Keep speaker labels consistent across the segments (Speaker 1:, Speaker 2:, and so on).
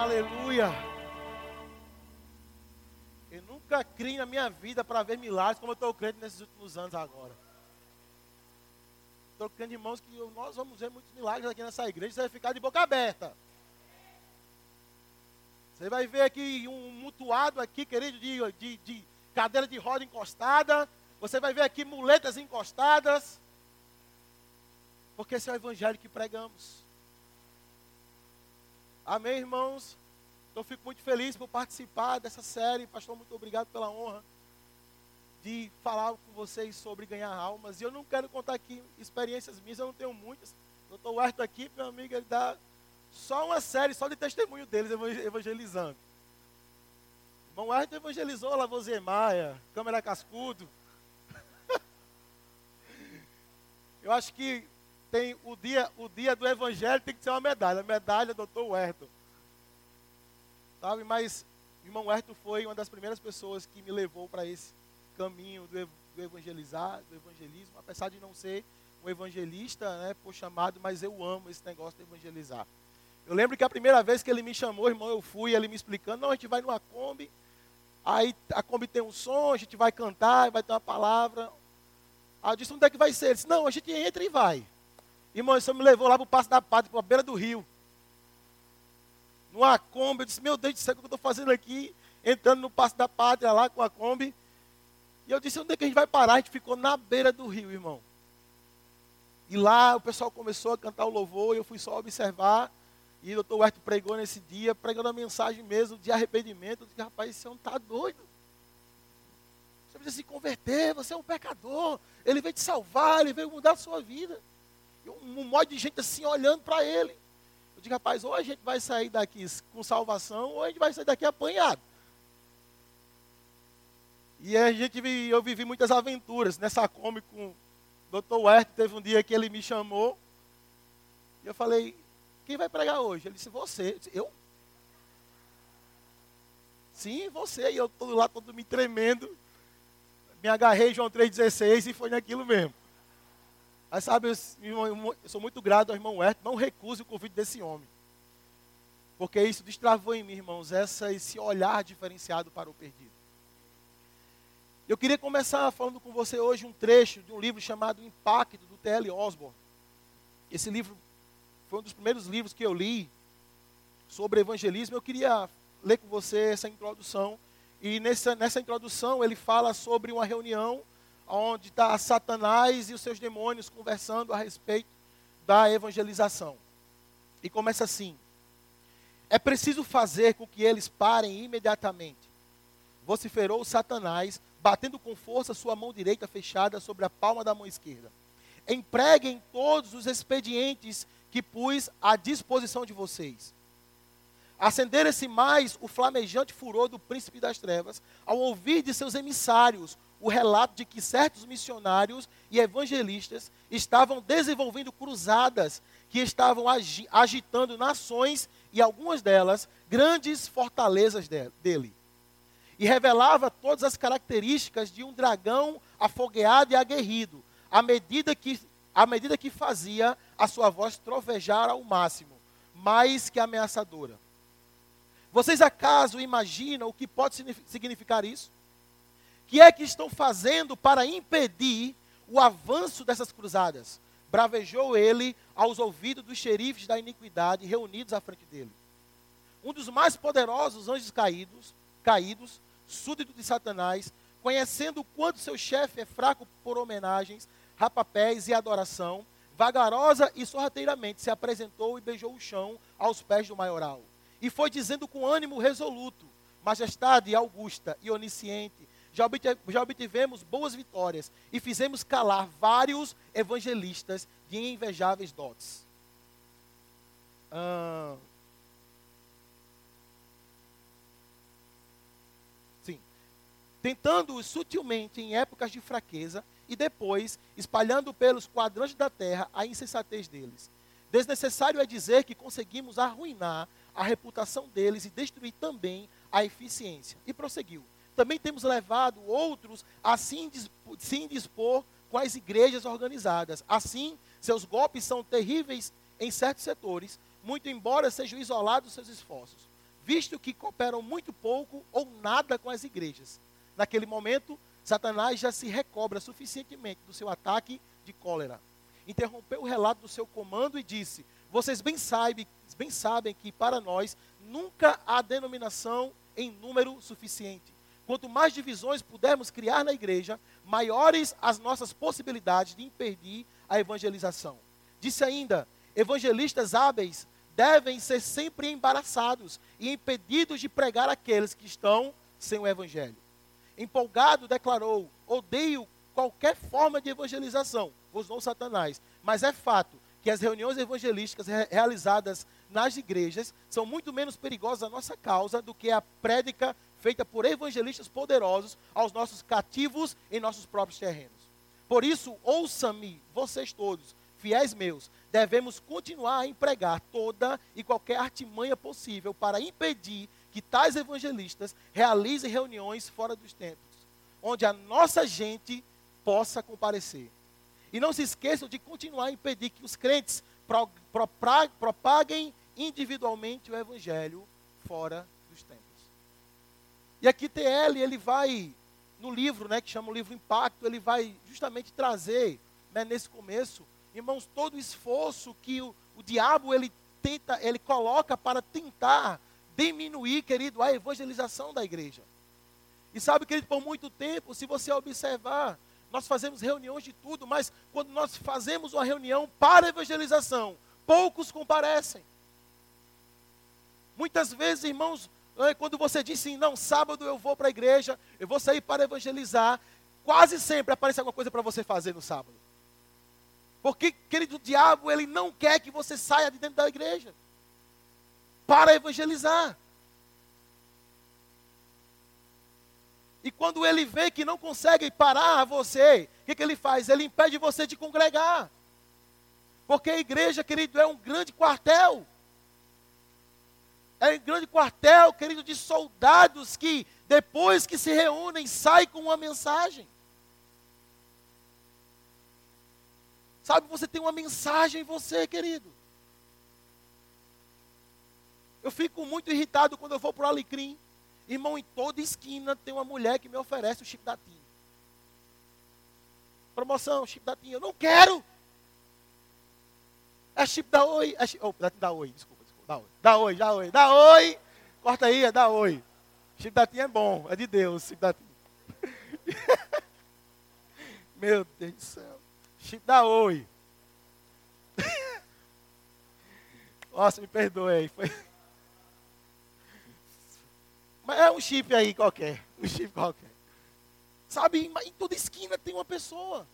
Speaker 1: Aleluia. Eu nunca criei na minha vida para ver milagres como eu estou crendo nesses últimos anos agora. Estou crendo, irmãos, que nós vamos ver muitos milagres aqui nessa igreja. Você vai ficar de boca aberta. Você vai ver aqui um mutuado aqui, querido, de, de, de cadeira de roda encostada. Você vai ver aqui muletas encostadas. Porque esse é o evangelho que pregamos. Amém, irmãos? Então, fico muito feliz por participar dessa série. Pastor, muito obrigado pela honra de falar com vocês sobre ganhar almas. E eu não quero contar aqui experiências minhas, eu não tenho muitas. O doutor Huerto aqui, meu amigo, ele dá só uma série, só de testemunho deles evangelizando. Irmão Huerto evangelizou Lavoisier Maia, Câmara Cascudo. eu acho que tem o dia, o dia do evangelho tem que ser uma medalha, medalha doutor Huerto. Sabe, mas o irmão Huerto foi uma das primeiras pessoas que me levou para esse caminho do, do, evangelizar, do evangelismo, apesar de não ser um evangelista, né, por chamado, mas eu amo esse negócio de evangelizar. Eu lembro que a primeira vez que ele me chamou, irmão, eu fui, ele me explicando, não, a gente vai numa Kombi, aí a Kombi tem um som, a gente vai cantar, vai ter uma palavra. Aí eu disse, onde é que vai ser? Ele disse, não, a gente entra e vai. Irmão, isso me levou lá para o Passo da Pátria, para a beira do rio. Numa Kombi, eu disse, meu Deus do céu, o que eu estou fazendo aqui? Entrando no Passo da Pátria lá com a Kombi. E eu disse, onde é que a gente vai parar? A gente ficou na beira do rio, irmão. E lá o pessoal começou a cantar o louvor, e eu fui só observar. E o doutor Huerto pregou nesse dia, pregando a mensagem mesmo de arrependimento. Eu disse, rapaz, esse homem está doido. Você precisa se converter, você é um pecador. Ele veio te salvar, ele veio mudar a sua vida. Um, monte de gente assim olhando para ele. Eu digo, rapaz, ou a gente vai sair daqui com salvação, ou a gente vai sair daqui apanhado. E a gente, eu vivi muitas aventuras nessa Kombi com o Dr. Huerto. Teve um dia que ele me chamou. E eu falei, quem vai pregar hoje? Ele disse, você. Eu? Disse, eu? Sim, você. E eu todo lá, todo me tremendo. Me agarrei João 3,16 e foi naquilo mesmo. Aí sabe, eu, sou muito grato ao irmão Huerto. Não recuse o convite desse homem. Porque isso destravou em mim, irmãos, essa, esse olhar diferenciado para o perdido. Eu queria começar falando com você hoje um trecho de um livro chamado Impacto, do T.L. Osborne. Esse livro foi um dos primeiros livros que eu li sobre evangelismo. Eu queria ler com você essa introdução. E nessa, nessa introdução ele fala sobre uma reunião onde está Satanás e os seus demônios conversando a respeito da evangelização. E começa assim: É preciso fazer com que eles parem imediatamente. Vociferou Satanás batendo com força sua mão direita fechada sobre a palma da mão esquerda. Empreguem todos os expedientes que pus à disposição de vocês. Acendera-se mais o flamejante furor do príncipe das trevas ao ouvir de seus emissários o relato de que certos missionários e evangelistas estavam desenvolvendo cruzadas que estavam agitando nações e algumas delas grandes fortalezas dele e revelava todas as características de um dragão afogueado e aguerrido, à medida que, à medida que fazia a sua voz trovejar ao máximo, mais que ameaçadora. Vocês acaso imaginam o que pode significar isso? que é que estão fazendo para impedir o avanço dessas cruzadas? Bravejou ele aos ouvidos dos xerifes da iniquidade reunidos à frente dele. Um dos mais poderosos anjos caídos, caídos súdito de Satanás, conhecendo o quanto seu chefe é fraco por homenagens, rapapés e adoração, vagarosa e sorrateiramente se apresentou e beijou o chão aos pés do maioral. E foi dizendo com ânimo resoluto: Majestade augusta e onisciente, já, já obtivemos boas vitórias e fizemos calar vários evangelistas de invejáveis dotes. Ah, tentando-os sutilmente em épocas de fraqueza e depois espalhando pelos quadrantes da terra a insensatez deles. Desnecessário é dizer que conseguimos arruinar a reputação deles e destruir também a eficiência. E prosseguiu. Também temos levado outros a se indispor com as igrejas organizadas. Assim, seus golpes são terríveis em certos setores, muito embora sejam isolados seus esforços. visto que cooperam muito pouco ou nada com as igrejas. Naquele momento, Satanás já se recobra suficientemente do seu ataque de cólera. Interrompeu o relato do seu comando e disse: Vocês bem sabem, bem sabem que para nós nunca há denominação em número suficiente. Quanto mais divisões pudermos criar na igreja, maiores as nossas possibilidades de impedir a evangelização. Disse ainda: evangelistas hábeis devem ser sempre embaraçados e impedidos de pregar aqueles que estão sem o evangelho. Empolgado, declarou: odeio qualquer forma de evangelização, gozou Satanás, mas é fato que as reuniões evangelísticas re realizadas nas igrejas são muito menos perigosas à nossa causa do que a prédica feita por evangelistas poderosos aos nossos cativos em nossos próprios terrenos. Por isso, ouçam-me, vocês todos, fiéis meus, devemos continuar a empregar toda e qualquer artimanha possível para impedir que tais evangelistas realizem reuniões fora dos templos, onde a nossa gente possa comparecer. E não se esqueçam de continuar a impedir que os crentes propaguem individualmente o evangelho fora dos templos. E aqui TL, ele vai, no livro, né, que chama o livro Impacto, ele vai justamente trazer, né, nesse começo, irmãos, todo o esforço que o, o diabo, ele tenta, ele coloca para tentar diminuir, querido, a evangelização da igreja. E sabe, querido, por muito tempo, se você observar, nós fazemos reuniões de tudo, mas quando nós fazemos uma reunião para evangelização, poucos comparecem. Muitas vezes, irmãos, quando você diz assim, não, sábado eu vou para a igreja, eu vou sair para evangelizar, quase sempre aparece alguma coisa para você fazer no sábado. Porque, querido, diabo, ele não quer que você saia de dentro da igreja para evangelizar. E quando ele vê que não consegue parar você, o que, que ele faz? Ele impede você de congregar. Porque a igreja, querido, é um grande quartel. É um grande quartel, querido, de soldados que, depois que se reúnem, saem com uma mensagem. Sabe, você tem uma mensagem em você, querido. Eu fico muito irritado quando eu vou para o Alecrim. Irmão, em toda esquina tem uma mulher que me oferece o chip da TIM. Promoção, chip da TIM. Eu não quero. É chip da Oi. É chip, oh, da Oi, desculpa, Da Oi, da Oi, da Oi. Da Oi. Corta aí, da Oi. Chip é bom, é de Deus, chip. Meu Deus do céu. Chip da Oi. Nossa, me perdoe. Foi... Mas é um chip aí qualquer. Um chip qualquer. Sabe, em toda esquina tem uma pessoa.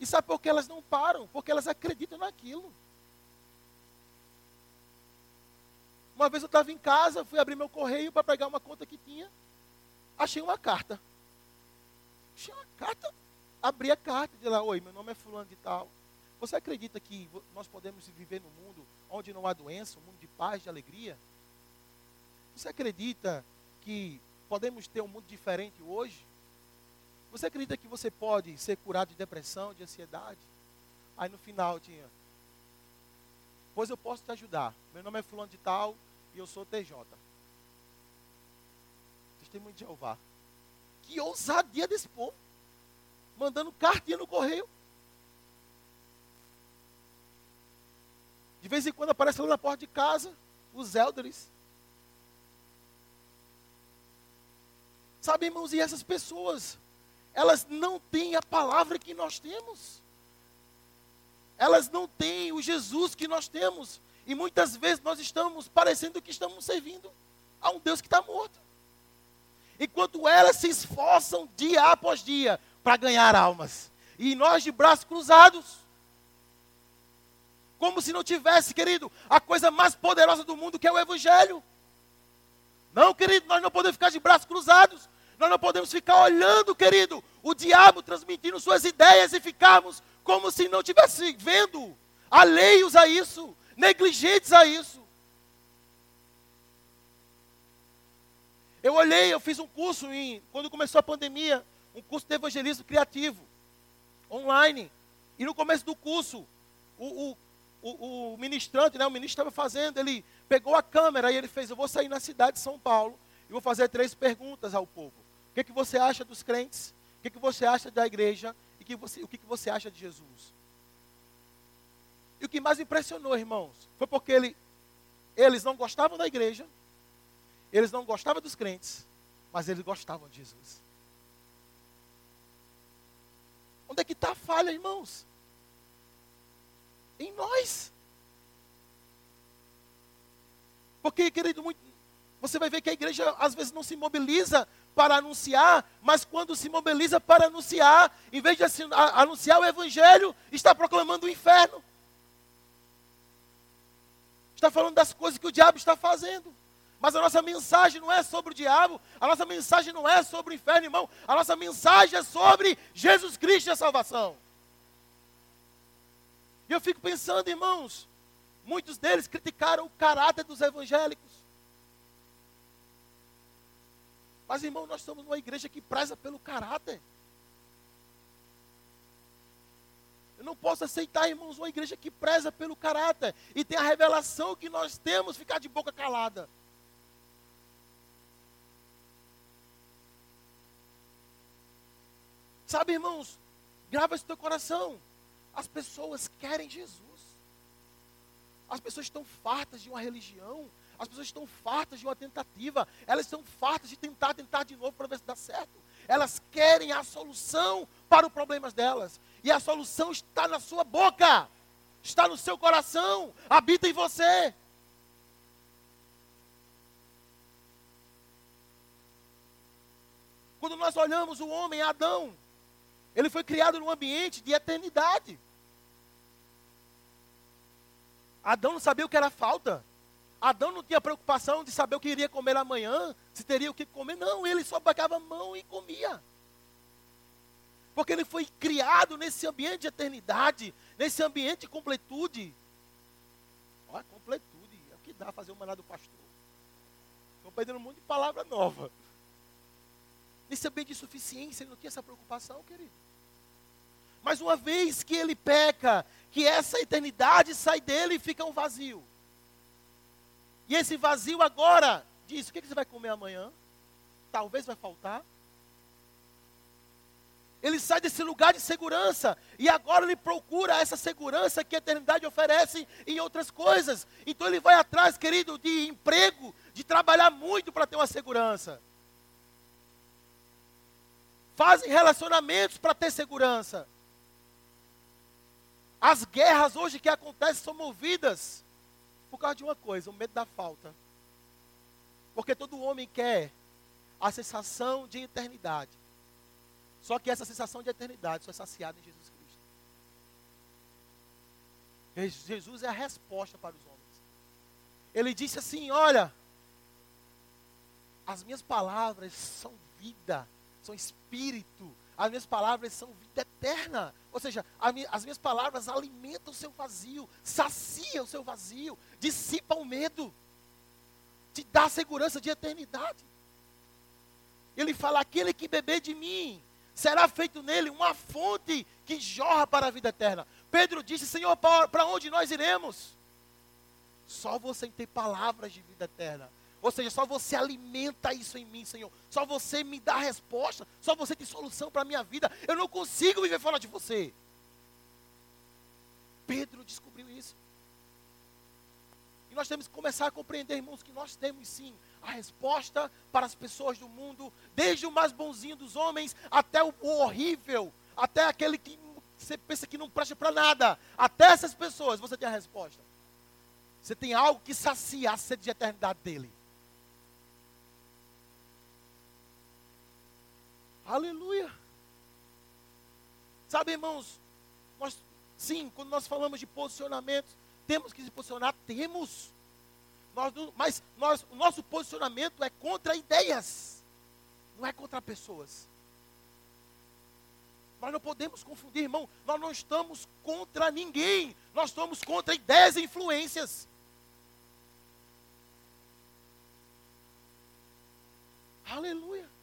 Speaker 1: E sabe por que elas não param? Porque elas acreditam naquilo. Uma vez eu estava em casa, fui abrir meu correio para pegar uma conta que tinha. Achei uma carta. Achei uma carta. Abri a carta e disse lá, oi, meu nome é fulano de tal. Você acredita que nós podemos viver num mundo onde não há doença, um mundo de paz, de alegria? Você acredita que podemos ter um mundo diferente hoje? Você acredita que você pode ser curado de depressão, de ansiedade? Aí no final tinha, pois eu posso te ajudar. Meu nome é fulano de tal e eu sou TJ. Testemunho de Jeová. Que ousadia desse povo. Mandando cartinha no correio. De vez em quando aparece lá na porta de casa os elders. Sabe, irmãos, e essas pessoas, elas não têm a palavra que nós temos. Elas não têm o Jesus que nós temos. E muitas vezes nós estamos parecendo que estamos servindo a um Deus que está morto. Enquanto elas se esforçam dia após dia para ganhar almas. E nós de braços cruzados. Como se não tivesse, querido, a coisa mais poderosa do mundo que é o Evangelho. Não, querido, nós não podemos ficar de braços cruzados. Nós não podemos ficar olhando, querido, o diabo transmitindo suas ideias e ficarmos como se não estivesse vendo, alheios a isso, negligentes a isso. Eu olhei, eu fiz um curso em, quando começou a pandemia, um curso de evangelismo criativo, online. E no começo do curso, o, o, o, o ministrante, né, o ministro estava fazendo, ele pegou a câmera e ele fez: Eu vou sair na cidade de São Paulo e vou fazer três perguntas ao povo. O que, que você acha dos crentes? O que, que você acha da igreja? Que você, o que, que você acha de Jesus? E o que mais impressionou, irmãos, foi porque ele, eles não gostavam da igreja, eles não gostavam dos crentes, mas eles gostavam de Jesus. Onde é que está a falha, irmãos? Em nós. Porque, querido, muito, você vai ver que a igreja às vezes não se mobiliza para anunciar, mas quando se mobiliza para anunciar, em vez de anunciar o evangelho, está proclamando o inferno. Está falando das coisas que o diabo está fazendo. Mas a nossa mensagem não é sobre o diabo, a nossa mensagem não é sobre o inferno, irmão. A nossa mensagem é sobre Jesus Cristo e a salvação. E eu fico pensando, irmãos, muitos deles criticaram o caráter dos evangélicos. Mas, irmão, nós somos uma igreja que preza pelo caráter. Eu não posso aceitar, irmãos, uma igreja que preza pelo caráter e tem a revelação que nós temos ficar de boca calada. Sabe, irmãos, grava isso no teu coração. As pessoas querem Jesus. As pessoas estão fartas de uma religião. As pessoas estão fartas de uma tentativa. Elas estão fartas de tentar, tentar de novo para ver se dá certo. Elas querem a solução para os problemas delas. E a solução está na sua boca. Está no seu coração. Habita em você. Quando nós olhamos o homem Adão, ele foi criado num ambiente de eternidade. Adão não sabia o que era falta. Adão não tinha preocupação de saber o que iria comer amanhã, se teria o que comer. Não, ele só pegava a mão e comia. Porque ele foi criado nesse ambiente de eternidade, nesse ambiente de completude. Olha, completude, é o que dá fazer o maná do pastor. Estou perdendo um monte de palavra nova. Nesse ambiente de suficiência, ele não tinha essa preocupação, querido. Mas uma vez que ele peca, que essa eternidade sai dele e fica um vazio. E esse vazio agora diz: o que você vai comer amanhã? Talvez vai faltar. Ele sai desse lugar de segurança e agora ele procura essa segurança que a eternidade oferece em outras coisas. Então ele vai atrás, querido, de emprego, de trabalhar muito para ter uma segurança. Fazem relacionamentos para ter segurança. As guerras hoje que acontecem são movidas por causa de uma coisa, o medo da falta. Porque todo homem quer a sensação de eternidade. Só que essa sensação de eternidade só é saciada em Jesus Cristo. Jesus é a resposta para os homens. Ele disse assim: Olha, as minhas palavras são vida, são espírito, as minhas palavras são vida eterna. Ou seja, as minhas palavras alimentam o seu vazio, saciam o seu vazio, dissipam o medo, te dá segurança de eternidade. Ele fala: aquele que beber de mim, será feito nele uma fonte que jorra para a vida eterna. Pedro disse: Senhor, para onde nós iremos? Só você tem palavras de vida eterna. Ou seja, só você alimenta isso em mim, Senhor. Só você me dá resposta. Só você tem solução para a minha vida. Eu não consigo viver fora de você. Pedro descobriu isso. E nós temos que começar a compreender, irmãos, que nós temos sim a resposta para as pessoas do mundo, desde o mais bonzinho dos homens até o, o horrível, até aquele que você pensa que não presta para nada. Até essas pessoas você tem a resposta. Você tem algo que sacia a sede de eternidade dele. Aleluia. Sabe, irmãos, nós, sim, quando nós falamos de posicionamento, temos que se posicionar, temos. Nós, mas nós, o nosso posicionamento é contra ideias, não é contra pessoas. Nós não podemos confundir, irmão. Nós não estamos contra ninguém. Nós estamos contra ideias e influências. Aleluia.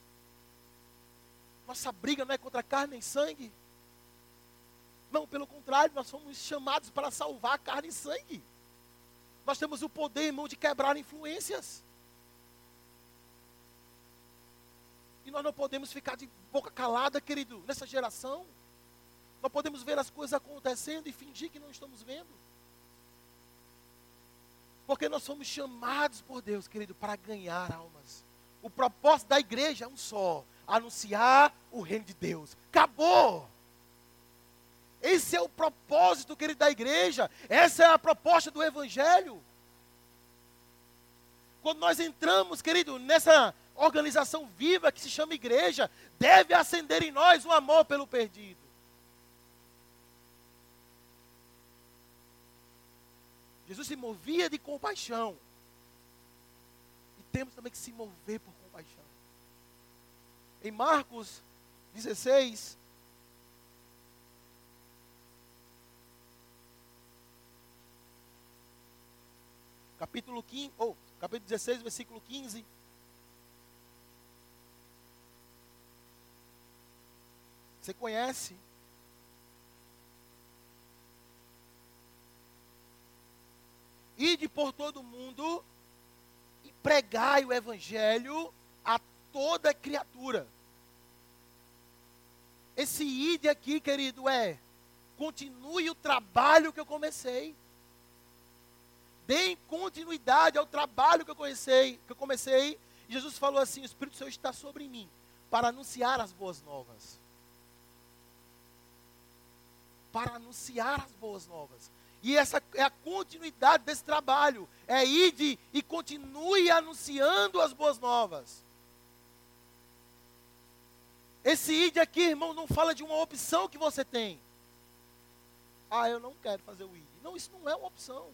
Speaker 1: Nossa briga não é contra carne e sangue. Não, pelo contrário, nós somos chamados para salvar carne e sangue. Nós temos o poder, irmão, de quebrar influências. E nós não podemos ficar de boca calada, querido, nessa geração. Nós podemos ver as coisas acontecendo e fingir que não estamos vendo. Porque nós somos chamados por Deus, querido, para ganhar almas. O propósito da igreja é um só: anunciar o reino de Deus. Acabou! Esse é o propósito, querido, da igreja. Essa é a proposta do Evangelho. Quando nós entramos, querido, nessa organização viva que se chama igreja, deve acender em nós o amor pelo perdido. Jesus se movia de compaixão. E temos também que se mover por. Em Marcos 16, capítulo 15, ou capítulo 16, versículo 15. Você conhece? Ide por todo mundo e pregai o evangelho toda criatura. Esse ide aqui, querido, é continue o trabalho que eu comecei. Deem continuidade ao trabalho que eu comecei, que eu comecei. E Jesus falou assim: o Espírito Santo está sobre mim para anunciar as boas novas. Para anunciar as boas novas. E essa é a continuidade desse trabalho. É ir e continue anunciando as boas novas. Esse id aqui, irmão, não fala de uma opção que você tem. Ah, eu não quero fazer o id. Não, isso não é uma opção.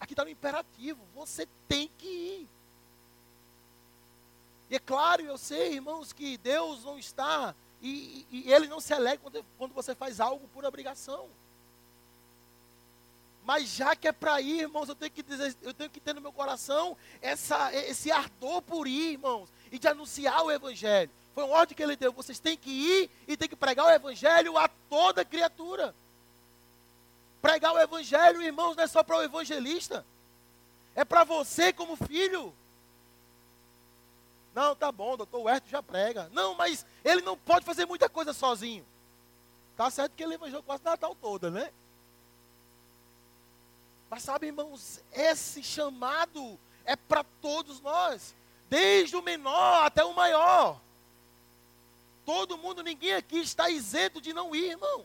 Speaker 1: Aqui está no imperativo. Você tem que ir. E é claro, eu sei, irmãos, que Deus não está e, e, Ele não se alegra quando, quando você faz algo por obrigação. Mas já que é para ir, irmãos, eu tenho que dizer, eu tenho que ter no meu coração essa, esse ardor por ir, irmãos, e de anunciar o evangelho. Foi uma ordem que ele deu. Vocês têm que ir e têm que pregar o evangelho a toda criatura. Pregar o evangelho, irmãos, não é só para o evangelista. É para você como filho. Não, tá bom, doutor Huerto já prega. Não, mas ele não pode fazer muita coisa sozinho. Tá certo que ele evangelizou quase Natal toda, né? Mas sabe, irmãos, esse chamado é para todos nós, desde o menor até o maior. Todo mundo, ninguém aqui está isento de não ir, irmão.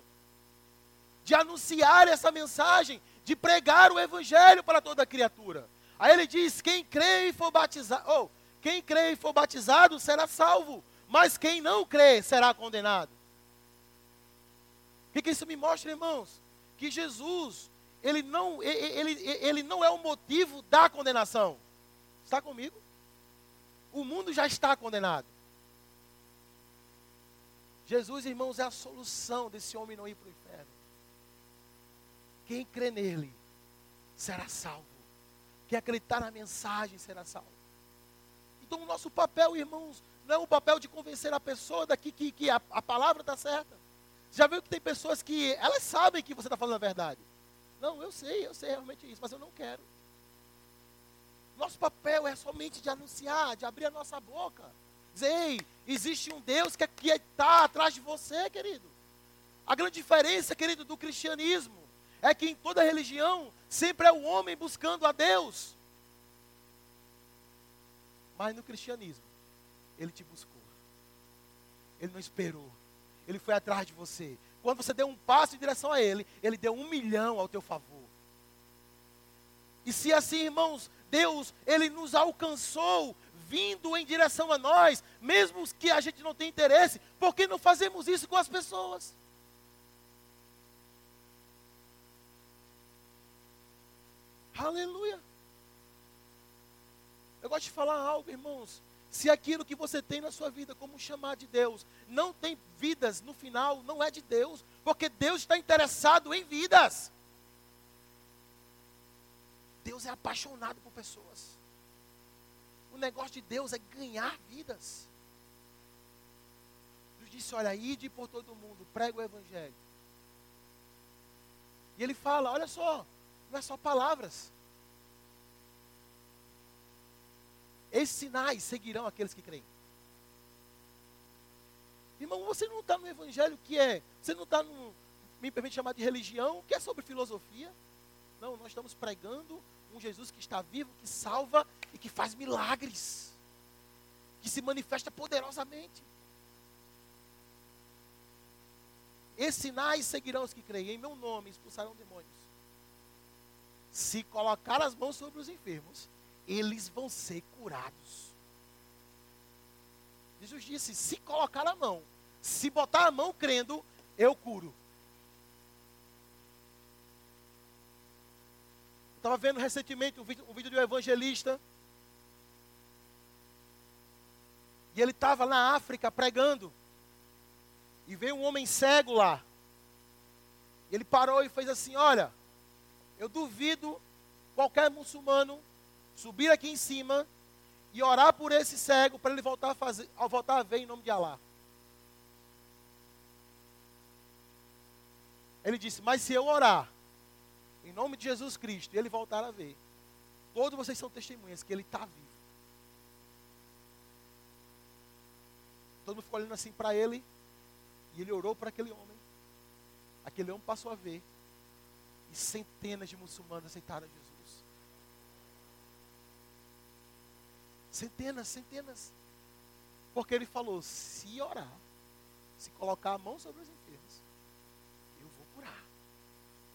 Speaker 1: De anunciar essa mensagem, de pregar o evangelho para toda criatura. Aí ele diz: quem crê e for batizado, oh, quem crê e for batizado será salvo, mas quem não crê será condenado. O que, que isso me mostra, irmãos? Que Jesus ele não, ele, ele não é o motivo da condenação. Está comigo? O mundo já está condenado. Jesus, irmãos, é a solução desse homem não ir para o inferno. Quem crê nele será salvo. Quem acreditar na mensagem será salvo. Então, o nosso papel, irmãos, não é o papel de convencer a pessoa daqui que, que a, a palavra está certa. Já viu que tem pessoas que elas sabem que você está falando a verdade. Não, eu sei, eu sei realmente isso, mas eu não quero. Nosso papel é somente de anunciar, de abrir a nossa boca. Dizer, ei, existe um Deus que está atrás de você, querido. A grande diferença, querido, do cristianismo é que em toda religião sempre é o homem buscando a Deus. Mas no cristianismo, ele te buscou. Ele não esperou. Ele foi atrás de você. Quando você deu um passo em direção a Ele, Ele deu um milhão ao teu favor. E se assim, irmãos, Deus, Ele nos alcançou, vindo em direção a nós, mesmo que a gente não tenha interesse, por que não fazemos isso com as pessoas? Aleluia. Eu gosto de falar algo, irmãos. Se aquilo que você tem na sua vida como chamar de Deus não tem vidas no final, não é de Deus, porque Deus está interessado em vidas. Deus é apaixonado por pessoas. Negócio de Deus é ganhar vidas. Deus disse: Olha, ide por todo mundo, prega o Evangelho. E ele fala: Olha só, Não é só palavras. Esses sinais seguirão aqueles que creem. Irmão, você não está no evangelho que é. Você não está no. Me permite chamar de religião, que é sobre filosofia. Não, nós estamos pregando um Jesus que está vivo, que salva e que faz milagres. Que se manifesta poderosamente. Esses sinais seguirão os que creem. Em meu nome expulsarão demônios. Se colocar as mãos sobre os enfermos, eles vão ser curados. Jesus disse: se colocar a mão, se botar a mão crendo, eu curo. Estava vendo recentemente um vídeo, um vídeo de um evangelista. E ele estava na África pregando. E veio um homem cego lá. Ele parou e fez assim: Olha, eu duvido qualquer muçulmano subir aqui em cima e orar por esse cego para ele voltar a, fazer, voltar a ver em nome de Alá. Ele disse: Mas se eu orar em nome de Jesus Cristo e ele voltar a ver, todos vocês são testemunhas que ele está vivo. Todo mundo ficou olhando assim para ele e ele orou para aquele homem. Aquele homem passou a ver e centenas de muçulmanos aceitaram Jesus. Centenas, centenas. Porque ele falou: se orar, se colocar a mão sobre os enfermos, eu vou curar.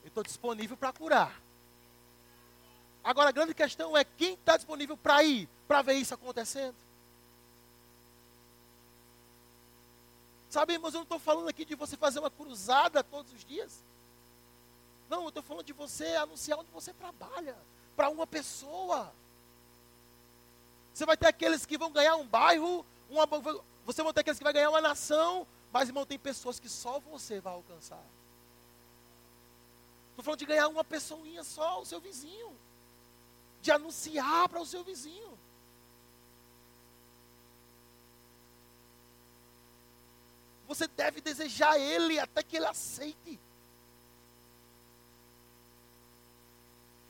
Speaker 1: Eu estou disponível para curar. Agora a grande questão é quem está disponível para ir, para ver isso acontecendo. Sabe, irmãos, eu não estou falando aqui de você fazer uma cruzada todos os dias. Não, eu estou falando de você anunciar onde você trabalha, para uma pessoa. Você vai ter aqueles que vão ganhar um bairro, uma, você vai ter aqueles que vai ganhar uma nação, mas irmão, tem pessoas que só você vai alcançar. Estou falando de ganhar uma pessoinha só, o seu vizinho. De anunciar para o seu vizinho. Você deve desejar ele até que ele aceite.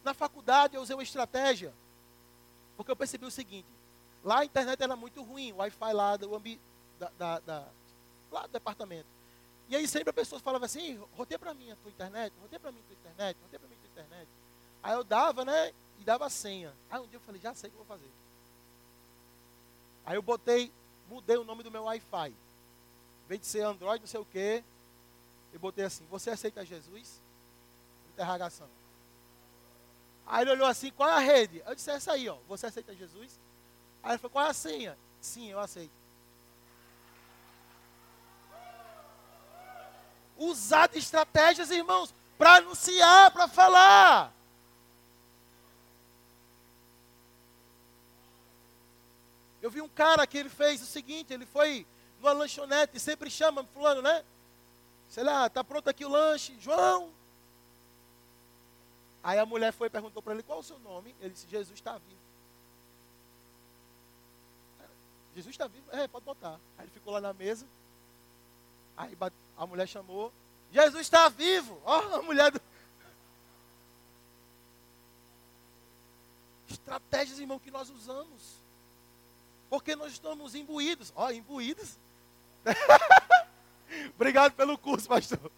Speaker 1: Na faculdade eu usei uma estratégia. Porque eu percebi o seguinte: lá a internet era muito ruim, o Wi-Fi lá do, ambi, da, da, da, lá do departamento. E aí sempre a pessoa falava assim: roteia para mim a tua internet, roteia para mim a tua internet, roteia para mim a tua internet. Aí eu dava, né? E dava a senha. Aí um dia eu falei: já sei o que eu vou fazer. Aí eu botei, mudei o nome do meu Wi-Fi. Em vez de ser Android, não sei o quê, eu botei assim: Você aceita Jesus? Interrogação. Aí ele olhou assim, qual é a rede? Eu disse, essa aí, ó. Você aceita Jesus? Aí ele falou, qual é a senha? Sim, eu aceito. Usar de estratégias, irmãos, para anunciar, para falar. Eu vi um cara que ele fez o seguinte, ele foi numa lanchonete, sempre chama fulano, né? Sei lá, tá pronto aqui o lanche. João, Aí a mulher foi e perguntou para ele qual o seu nome. Ele disse: Jesus está vivo. Jesus está vivo? É, pode botar. Aí ele ficou lá na mesa. Aí a mulher chamou: Jesus está vivo. Ó, a mulher do. Estratégias, irmão, que nós usamos. Porque nós estamos imbuídos. Ó, imbuídos. Obrigado pelo curso, pastor.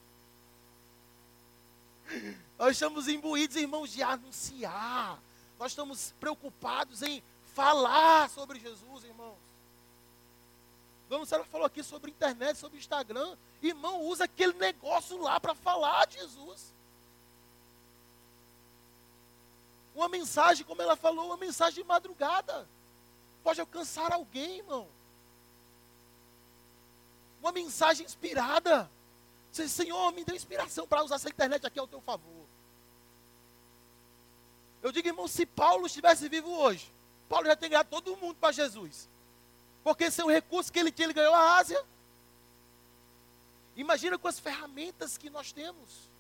Speaker 1: Nós estamos imbuídos, irmãos, de anunciar. Nós estamos preocupados em falar sobre Jesus, irmãos. Dona Lucera falou aqui sobre internet, sobre Instagram. Irmão, usa aquele negócio lá para falar de Jesus. Uma mensagem, como ela falou, uma mensagem de madrugada. Pode alcançar alguém, irmão. Uma mensagem inspirada. Senhor, me dê inspiração para usar essa internet aqui ao teu favor. Eu digo, irmão, se Paulo estivesse vivo hoje, Paulo já teria todo mundo para Jesus. Porque esse é o recurso que ele tinha, ele ganhou a Ásia. Imagina com as ferramentas que nós temos.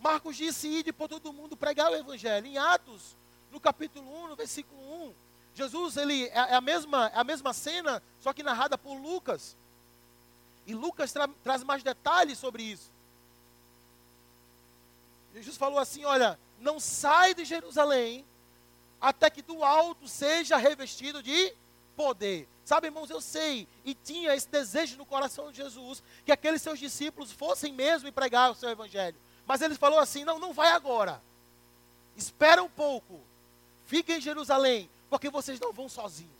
Speaker 1: Marcos disse: ide por todo mundo pregar o Evangelho. Em Atos, no capítulo 1, no versículo 1, Jesus ele, é, é a mesma, é a mesma cena, só que narrada por Lucas. E Lucas tra traz mais detalhes sobre isso. Jesus falou assim: Olha, não sai de Jerusalém até que do alto seja revestido de poder. Sabe, irmãos, eu sei e tinha esse desejo no coração de Jesus que aqueles seus discípulos fossem mesmo e pregar o seu evangelho. Mas ele falou assim: não, não vai agora. Espera um pouco. Fiquem em Jerusalém, porque vocês não vão sozinhos.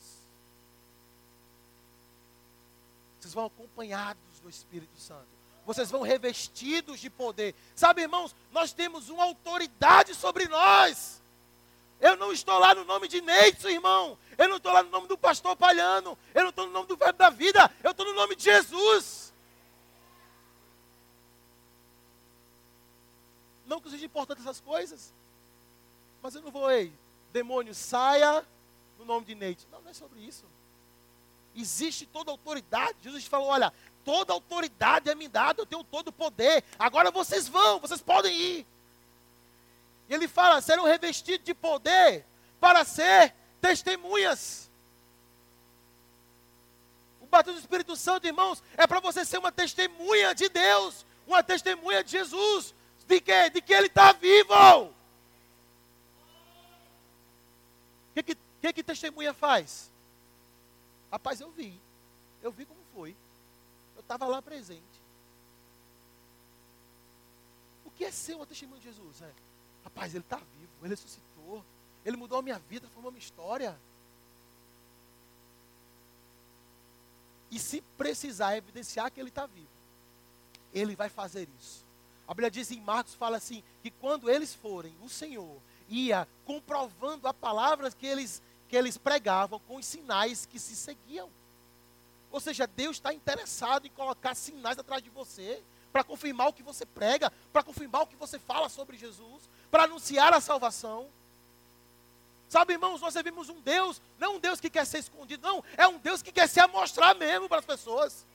Speaker 1: Vocês vão acompanhados do Espírito Santo. Vocês vão revestidos de poder. Sabe, irmãos, nós temos uma autoridade sobre nós. Eu não estou lá no nome de Neitson, irmão. Eu não estou lá no nome do pastor Palhano. Eu não estou no nome do Verbo da Vida. Eu estou no nome de Jesus. Não que seja importante essas coisas. Mas eu não vou, ei, demônio, saia no nome de Neitson. Não, não é sobre isso. Existe toda autoridade. Jesus falou: olha, toda autoridade é me dada, eu tenho todo o poder. Agora vocês vão, vocês podem ir. E ele fala: serão revestidos de poder para ser testemunhas. O batismo do Espírito Santo, irmãos, é para você ser uma testemunha de Deus, uma testemunha de Jesus. De que? De que Ele está vivo. O que, que, que, que testemunha faz? Rapaz, eu vi. Eu vi como foi. Eu estava lá presente. O que é ser uma testemunha de Jesus? É? Rapaz, ele está vivo, ele ressuscitou, ele mudou a minha vida, formou minha história. E se precisar evidenciar que ele está vivo, ele vai fazer isso. A Bíblia diz em Marcos, fala assim, que quando eles forem, o Senhor ia comprovando a palavra que eles, que eles pregavam com os sinais que se seguiam. Ou seja, Deus está interessado em colocar sinais atrás de você, para confirmar o que você prega, para confirmar o que você fala sobre Jesus, para anunciar a salvação. Sabe, irmãos, nós servimos um Deus, não um Deus que quer ser escondido, não, é um Deus que quer se amostrar mesmo para as pessoas.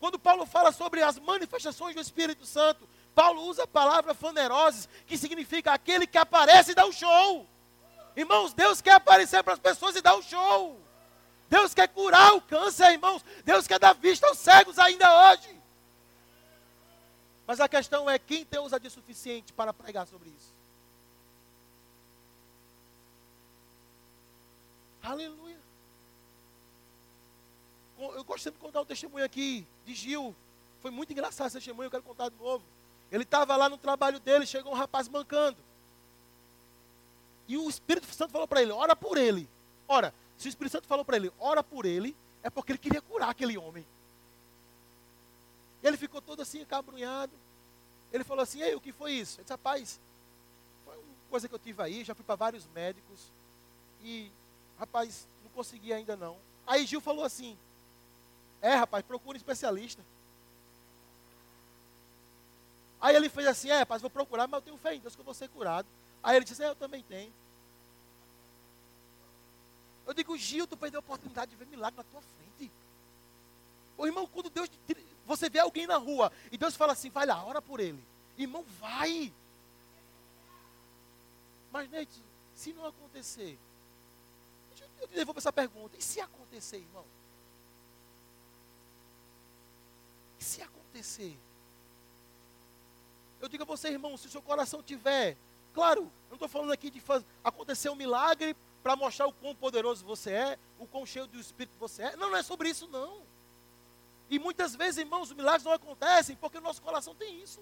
Speaker 1: Quando Paulo fala sobre as manifestações do Espírito Santo, Paulo usa a palavra faneroses, que significa aquele que aparece e dá o um show. Irmãos, Deus quer aparecer para as pessoas e dar o um show. Deus quer curar o câncer, irmãos. Deus quer dar vista aos cegos ainda hoje. Mas a questão é quem tem ousadia suficiente para pregar sobre isso. Aleluia. Eu gosto de contar um testemunho aqui de Gil. Foi muito engraçado esse testemunho, eu quero contar de novo. Ele estava lá no trabalho dele, chegou um rapaz mancando. E o Espírito Santo falou para ele: ora por ele. Ora, se o Espírito Santo falou para ele, ora por ele, é porque ele queria curar aquele homem. Ele ficou todo assim, cabrunhado. Ele falou assim: Ei, o que foi isso? Ele disse: Rapaz, foi uma coisa que eu tive aí. Já fui para vários médicos. E, rapaz, não consegui ainda não. Aí Gil falou assim: É, rapaz, procure um especialista. Aí ele fez assim: É, rapaz, vou procurar, mas eu tenho fé em Deus que eu vou ser curado. Aí ele disse: É, eu também tenho. Eu digo, Gil, tu perdeu a oportunidade de ver milagre na tua frente. O irmão, quando Deus você vê alguém na rua e Deus fala assim, vai lá, ora por ele. Irmão, vai. Mas, Neide, se não acontecer, eu te devolvo essa pergunta. E se acontecer, irmão? E se acontecer? Eu digo a você, irmão, se o seu coração tiver, claro, eu não estou falando aqui de fazer, acontecer um milagre para mostrar o quão poderoso você é, o quão cheio do Espírito você é. Não, não é sobre isso, não. E muitas vezes, irmãos, os milagres não acontecem porque o nosso coração tem isso.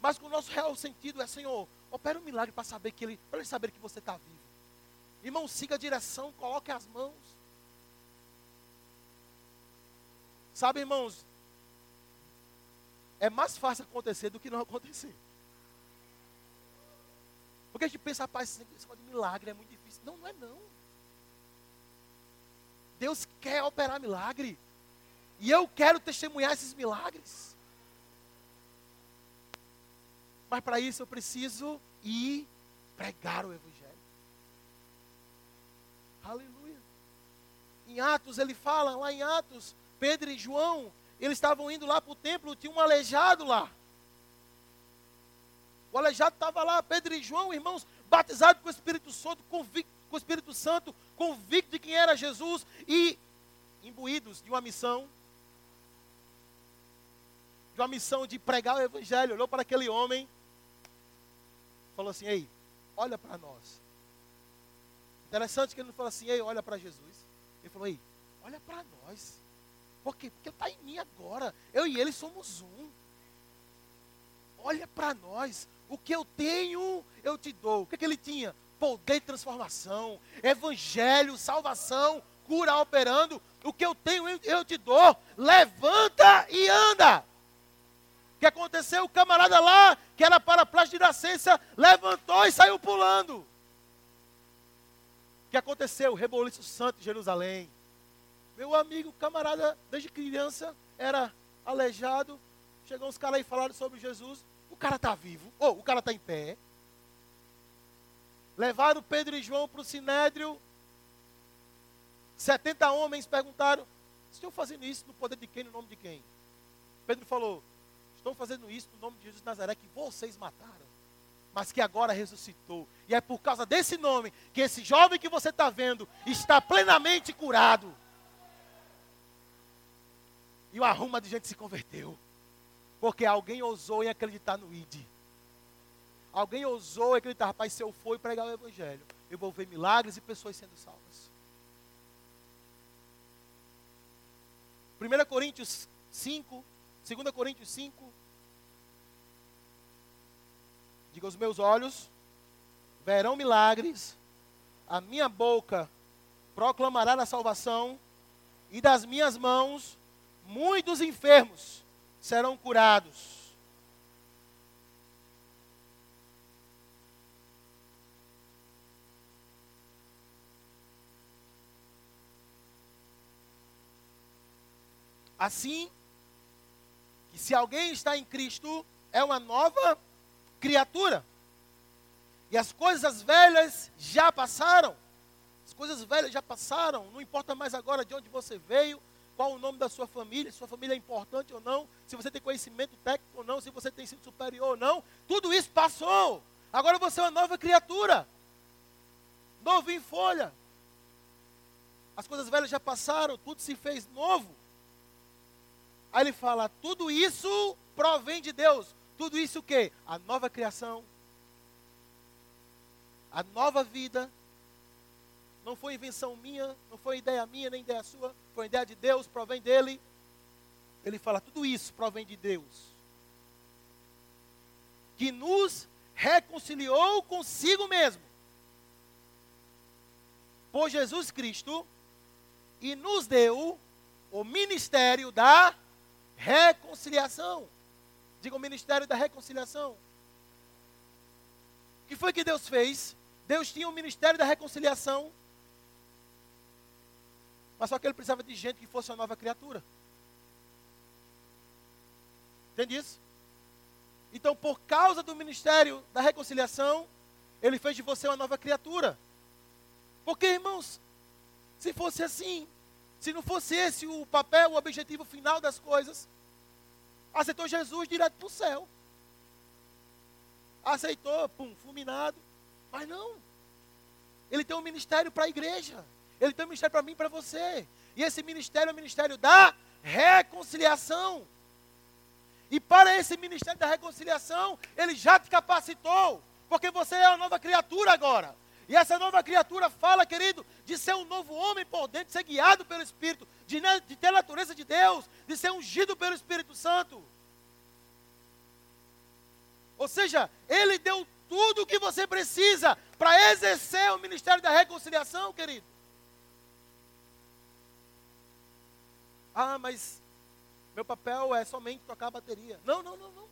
Speaker 1: Mas o nosso real sentido é, Senhor, opera um milagre para saber que ele, para ele saber que você está vivo. Irmão, siga a direção, coloque as mãos. Sabe, irmãos, é mais fácil acontecer do que não acontecer. Porque a gente pensa, rapaz, esse de milagre é muito difícil. Não, não é não. Deus quer operar milagre. E eu quero testemunhar esses milagres. Mas para isso eu preciso ir pregar o Evangelho. Aleluia. Em Atos, ele fala, lá em Atos, Pedro e João, eles estavam indo lá para o templo, tinha um aleijado lá. O aleijado estava lá, Pedro e João, irmãos, batizados com o Espírito Santo, convicto, com o Espírito Santo, convicto de quem era Jesus e imbuídos de uma missão de uma missão de pregar o evangelho, olhou para aquele homem, falou assim: Ei, olha para nós. Interessante que ele não falou assim: Ei, olha para Jesus. Ele falou: Ei, olha para nós. Por quê? Porque está em mim agora. Eu e ele somos um. Olha para nós. O que eu tenho, eu te dou. O que, que ele tinha? Poder de transformação, evangelho, salvação, cura operando. O que eu tenho, eu te dou. Levanta e anda. O que aconteceu? O camarada lá, que era para a de nascença, levantou e saiu pulando. O que aconteceu? Reboliço santo em Jerusalém. Meu amigo, camarada, desde criança, era aleijado. Chegou uns caras aí falaram sobre Jesus. O cara está vivo. Ou oh, o cara está em pé. Levaram Pedro e João para o Sinédrio. 70 homens perguntaram: Estão fazendo isso no poder de quem, no nome de quem? Pedro falou: Estão fazendo isso no nome de Jesus de Nazaré que vocês mataram, mas que agora ressuscitou. E é por causa desse nome que esse jovem que você está vendo está plenamente curado. E o arruma de gente se converteu. Porque alguém ousou em acreditar no ID. Alguém ousou acreditar, rapaz, se eu for pregar o Evangelho, eu vou ver milagres e pessoas sendo salvas. 1 Coríntios 5, 2 Coríntios 5. Diga os meus olhos, verão milagres, a minha boca proclamará a salvação, e das minhas mãos muitos enfermos serão curados. Assim, que se alguém está em Cristo, é uma nova criatura. E as coisas velhas já passaram. As coisas velhas já passaram. Não importa mais agora de onde você veio, qual o nome da sua família, se sua família é importante ou não, se você tem conhecimento técnico ou não, se você tem sido superior ou não. Tudo isso passou. Agora você é uma nova criatura. Novo em folha. As coisas velhas já passaram, tudo se fez novo. Aí ele fala: tudo isso provém de Deus. Tudo isso o quê? A nova criação, a nova vida. Não foi invenção minha, não foi ideia minha, nem ideia sua, foi ideia de Deus, provém dele. Ele fala: tudo isso provém de Deus. Que nos reconciliou consigo mesmo. Por Jesus Cristo e nos deu o ministério da Reconciliação. Diga o ministério da reconciliação. O que foi que Deus fez? Deus tinha o ministério da reconciliação. Mas só que ele precisava de gente que fosse uma nova criatura. Entende isso? Então, por causa do ministério da reconciliação, ele fez de você uma nova criatura. Porque, irmãos, se fosse assim, se não fosse esse o papel, o objetivo final das coisas, aceitou Jesus direto para o céu. Aceitou, pum, fulminado. Mas não. Ele tem um ministério para a igreja. Ele tem um ministério para mim e para você. E esse ministério é o ministério da reconciliação. E para esse ministério da reconciliação, ele já te capacitou. Porque você é uma nova criatura agora. E essa nova criatura fala, querido, de ser um novo homem por dentro, de ser guiado pelo Espírito, de, de ter a natureza de Deus, de ser ungido pelo Espírito Santo. Ou seja, Ele deu tudo o que você precisa para exercer o ministério da reconciliação, querido. Ah, mas meu papel é somente tocar a bateria. Não, não, não, não.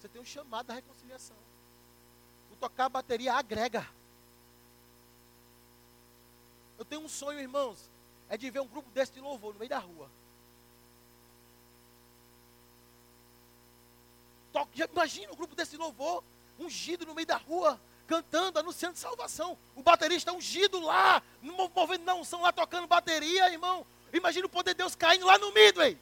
Speaker 1: Você tem um chamado da reconciliação tocar bateria agrega. Eu tenho um sonho, irmãos, é de ver um grupo desse de louvor no meio da rua. Imagina um grupo desse de louvor, ungido no meio da rua, cantando, anunciando salvação. O baterista ungido lá, movendo na unção lá, tocando bateria, irmão. Imagina o poder de Deus caindo lá no Midway.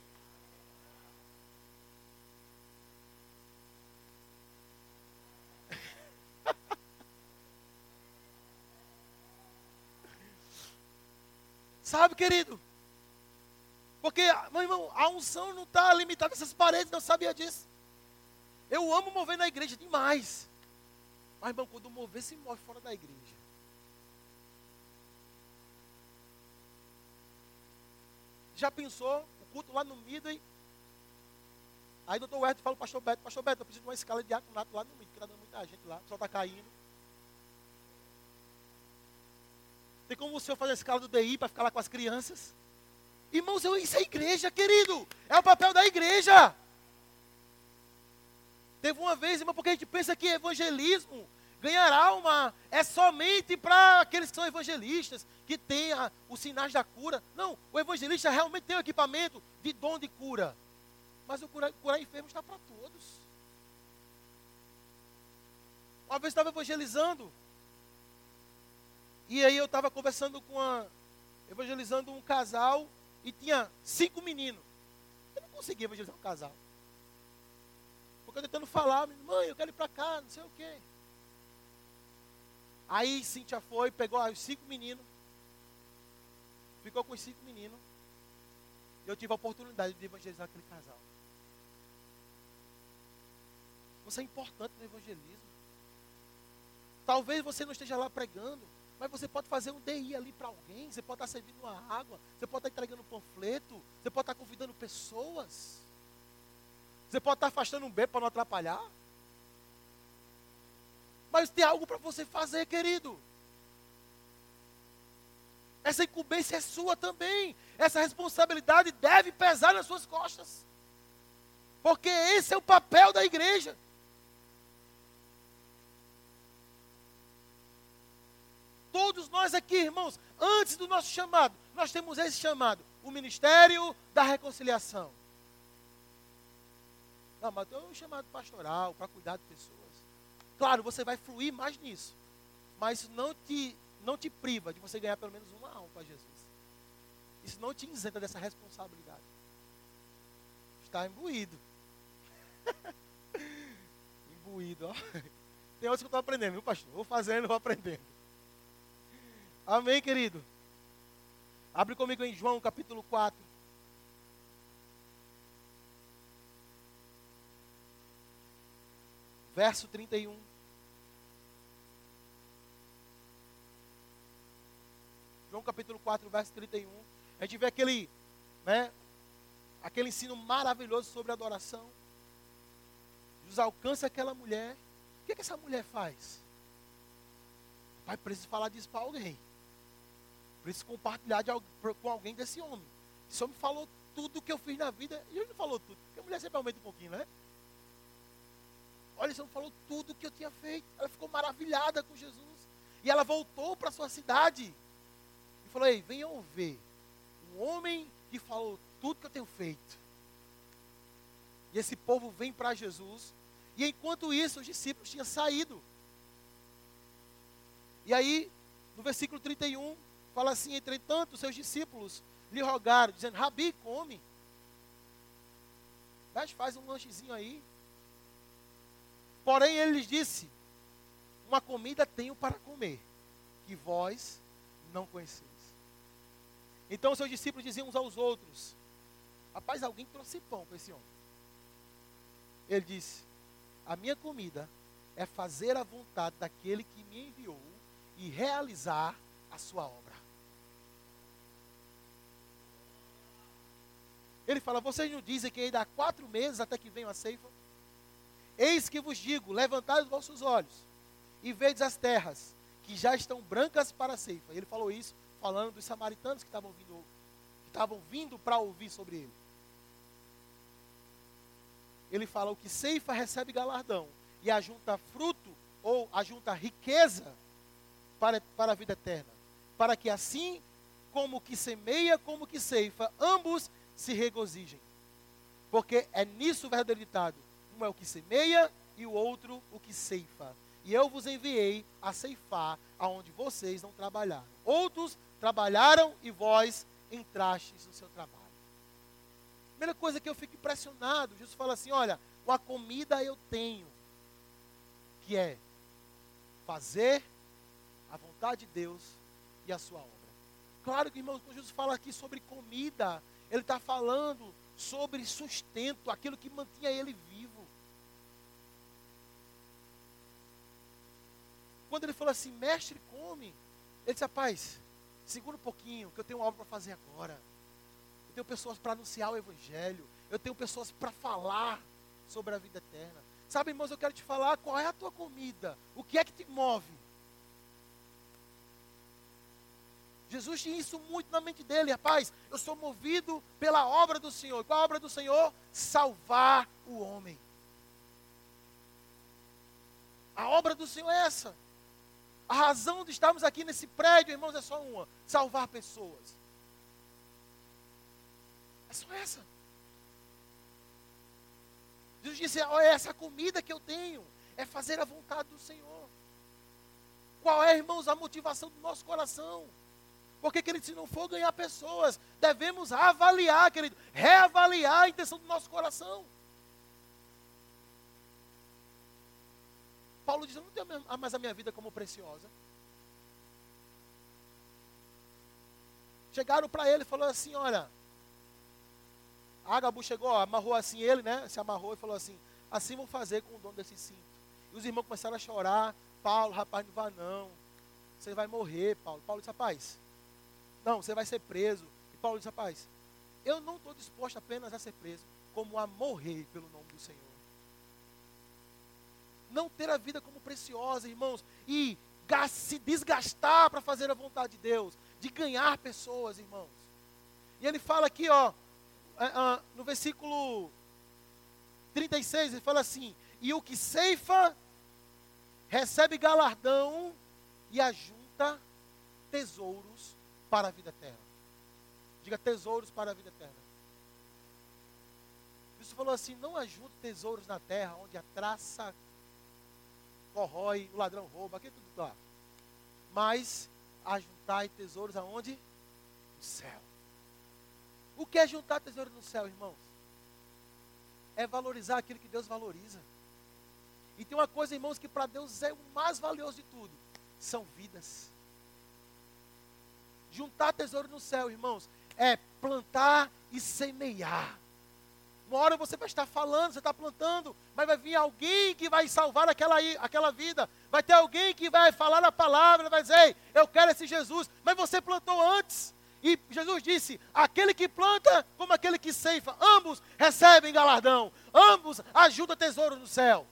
Speaker 1: Sabe, querido? Porque, meu irmão, a unção não está limitada a essas paredes, não sabia disso. Eu amo mover na igreja demais. Mas, irmão, quando o mover se move fora da igreja. Já pensou o culto lá no Midway? Aí o doutor Werther fala o pastor Beto, pastor Beto, eu preciso de uma escala de diaconato lá no Midway, que está dando muita gente lá, só está caindo. Tem como o senhor fazer a escala do DI para ficar lá com as crianças? Irmãos, isso é igreja, querido. É o papel da igreja. Teve uma vez, irmão, porque a gente pensa que evangelismo, ganhar alma, é somente para aqueles que são evangelistas, que têm os sinais da cura. Não, o evangelista realmente tem o equipamento de dom de cura. Mas o curar, curar enfermos está para todos. Uma vez estava evangelizando. E aí eu estava conversando com a. evangelizando um casal e tinha cinco meninos. Eu não conseguia evangelizar um casal. Porque eu tentando falar, mãe, eu quero ir para cá, não sei o quê. Aí Cíntia foi, pegou os cinco meninos, ficou com os cinco meninos. Eu tive a oportunidade de evangelizar aquele casal. Você é importante no evangelismo. Talvez você não esteja lá pregando, mas você pode fazer um DI ali para alguém, você pode estar servindo uma água, você pode estar entregando um panfleto, você pode estar convidando pessoas. Você pode estar afastando um bebê para não atrapalhar. Mas tem algo para você fazer, querido. Essa incumbência é sua também. Essa responsabilidade deve pesar nas suas costas. Porque esse é o papel da igreja. Todos nós aqui, irmãos, antes do nosso chamado, nós temos esse chamado, o ministério da reconciliação. Não, mas tem um chamado pastoral para cuidar de pessoas. Claro, você vai fluir mais nisso. Mas não te, não te priva de você ganhar pelo menos uma alma para Jesus. Isso não te isenta dessa responsabilidade. Está imbuído. imbuído, ó. Tem outros que eu estou aprendendo, viu, pastor? Vou fazendo, vou aprendendo. Amém, querido? Abre comigo em João capítulo 4. Verso 31. João capítulo 4, verso 31. A gente vê aquele, né, aquele ensino maravilhoso sobre adoração. Jesus alcança aquela mulher. O que, é que essa mulher faz? Pai, preciso falar disso para alguém. Preciso compartilhar de, com alguém desse homem. Esse homem falou tudo o que eu fiz na vida. E ele não falou tudo. Porque a mulher sempre aumenta um pouquinho, né? Olha, esse homem falou tudo o que eu tinha feito. Ela ficou maravilhada com Jesus. E ela voltou para sua cidade. E falou: Ei, venham ver. Um homem que falou tudo que eu tenho feito. E esse povo vem para Jesus. E enquanto isso, os discípulos tinham saído. E aí, no versículo 31, Fala assim: entretanto, seus discípulos lhe rogaram, dizendo: Rabi, come. Faz um lanchezinho aí. Porém, ele lhes disse: Uma comida tenho para comer, que vós não conheceis. Então, seus discípulos diziam uns aos outros: Rapaz, alguém trouxe pão para esse homem. Ele disse: A minha comida é fazer a vontade daquele que me enviou e realizar a sua obra. Ele fala: Vocês não dizem que ainda há quatro meses até que venha a ceifa? Eis que vos digo: levantai os vossos olhos e vedes as terras que já estão brancas para a ceifa. Ele falou isso falando dos samaritanos que estavam vindo, que estavam vindo para ouvir sobre ele. Ele fala: o que ceifa recebe galardão e ajunta fruto ou ajunta riqueza para, para a vida eterna para que assim como que semeia, como que ceifa, ambos se regozijem. Porque é nisso o verdadeiro ditado. Um é o que semeia e o outro o que ceifa. E eu vos enviei a ceifar aonde vocês não trabalharam. Outros trabalharam e vós entrastes no seu trabalho. Primeira coisa que eu fico impressionado, Jesus fala assim: olha, uma comida eu tenho, que é fazer a vontade de Deus e a sua obra. Claro que, irmãos, quando Jesus fala aqui sobre comida, ele está falando sobre sustento, aquilo que mantinha ele vivo. Quando ele falou assim, mestre, come, ele disse, rapaz, segura um pouquinho, que eu tenho obra para fazer agora. Eu tenho pessoas para anunciar o Evangelho. Eu tenho pessoas para falar sobre a vida eterna. Sabe, irmãos, eu quero te falar qual é a tua comida. O que é que te move? Jesus tinha isso muito na mente dele, rapaz. Eu sou movido pela obra do Senhor. Qual a obra do Senhor? Salvar o homem. A obra do Senhor é essa. A razão de estarmos aqui nesse prédio, irmãos, é só uma: salvar pessoas. É só essa. Jesus disse: Olha, essa comida que eu tenho é fazer a vontade do Senhor. Qual é, irmãos, a motivação do nosso coração? Porque, querido, se não for ganhar pessoas, devemos avaliar, querido, reavaliar a intenção do nosso coração. Paulo diz: Eu não tenho mais a minha vida como preciosa. Chegaram para ele e falou assim: Olha, Ágabo chegou, amarrou assim ele, né? Se amarrou e falou assim: Assim vou fazer com o dono desse cinto. E os irmãos começaram a chorar. Paulo, rapaz, não vá não. Você vai morrer, Paulo. Paulo disse: Rapaz, não, você vai ser preso. E Paulo disse: Rapaz, eu não estou disposto apenas a ser preso, como a morrer pelo nome do Senhor. Não ter a vida como preciosa, irmãos, e se desgastar para fazer a vontade de Deus, de ganhar pessoas, irmãos. E ele fala aqui, ó, no versículo 36, ele fala assim: E o que ceifa recebe galardão e ajunta tesouros para a vida eterna. Diga tesouros para a vida eterna. Isso falou assim: não ajunte tesouros na terra, onde a traça corrói, o ladrão rouba, aqui tudo lá. Mas ajuntai tesouros aonde? No céu. O que é juntar tesouro no céu, irmãos? É valorizar aquilo que Deus valoriza. E tem uma coisa, irmãos, que para Deus é o mais valioso de tudo: são vidas. Juntar tesouro no céu, irmãos, é plantar e semear. Uma hora você vai estar falando, você está plantando, mas vai vir alguém que vai salvar aquela, aquela vida. Vai ter alguém que vai falar a palavra, vai dizer, eu quero esse Jesus. Mas você plantou antes. E Jesus disse: aquele que planta, como aquele que ceifa, ambos recebem galardão, ambos ajudam tesouro no céu.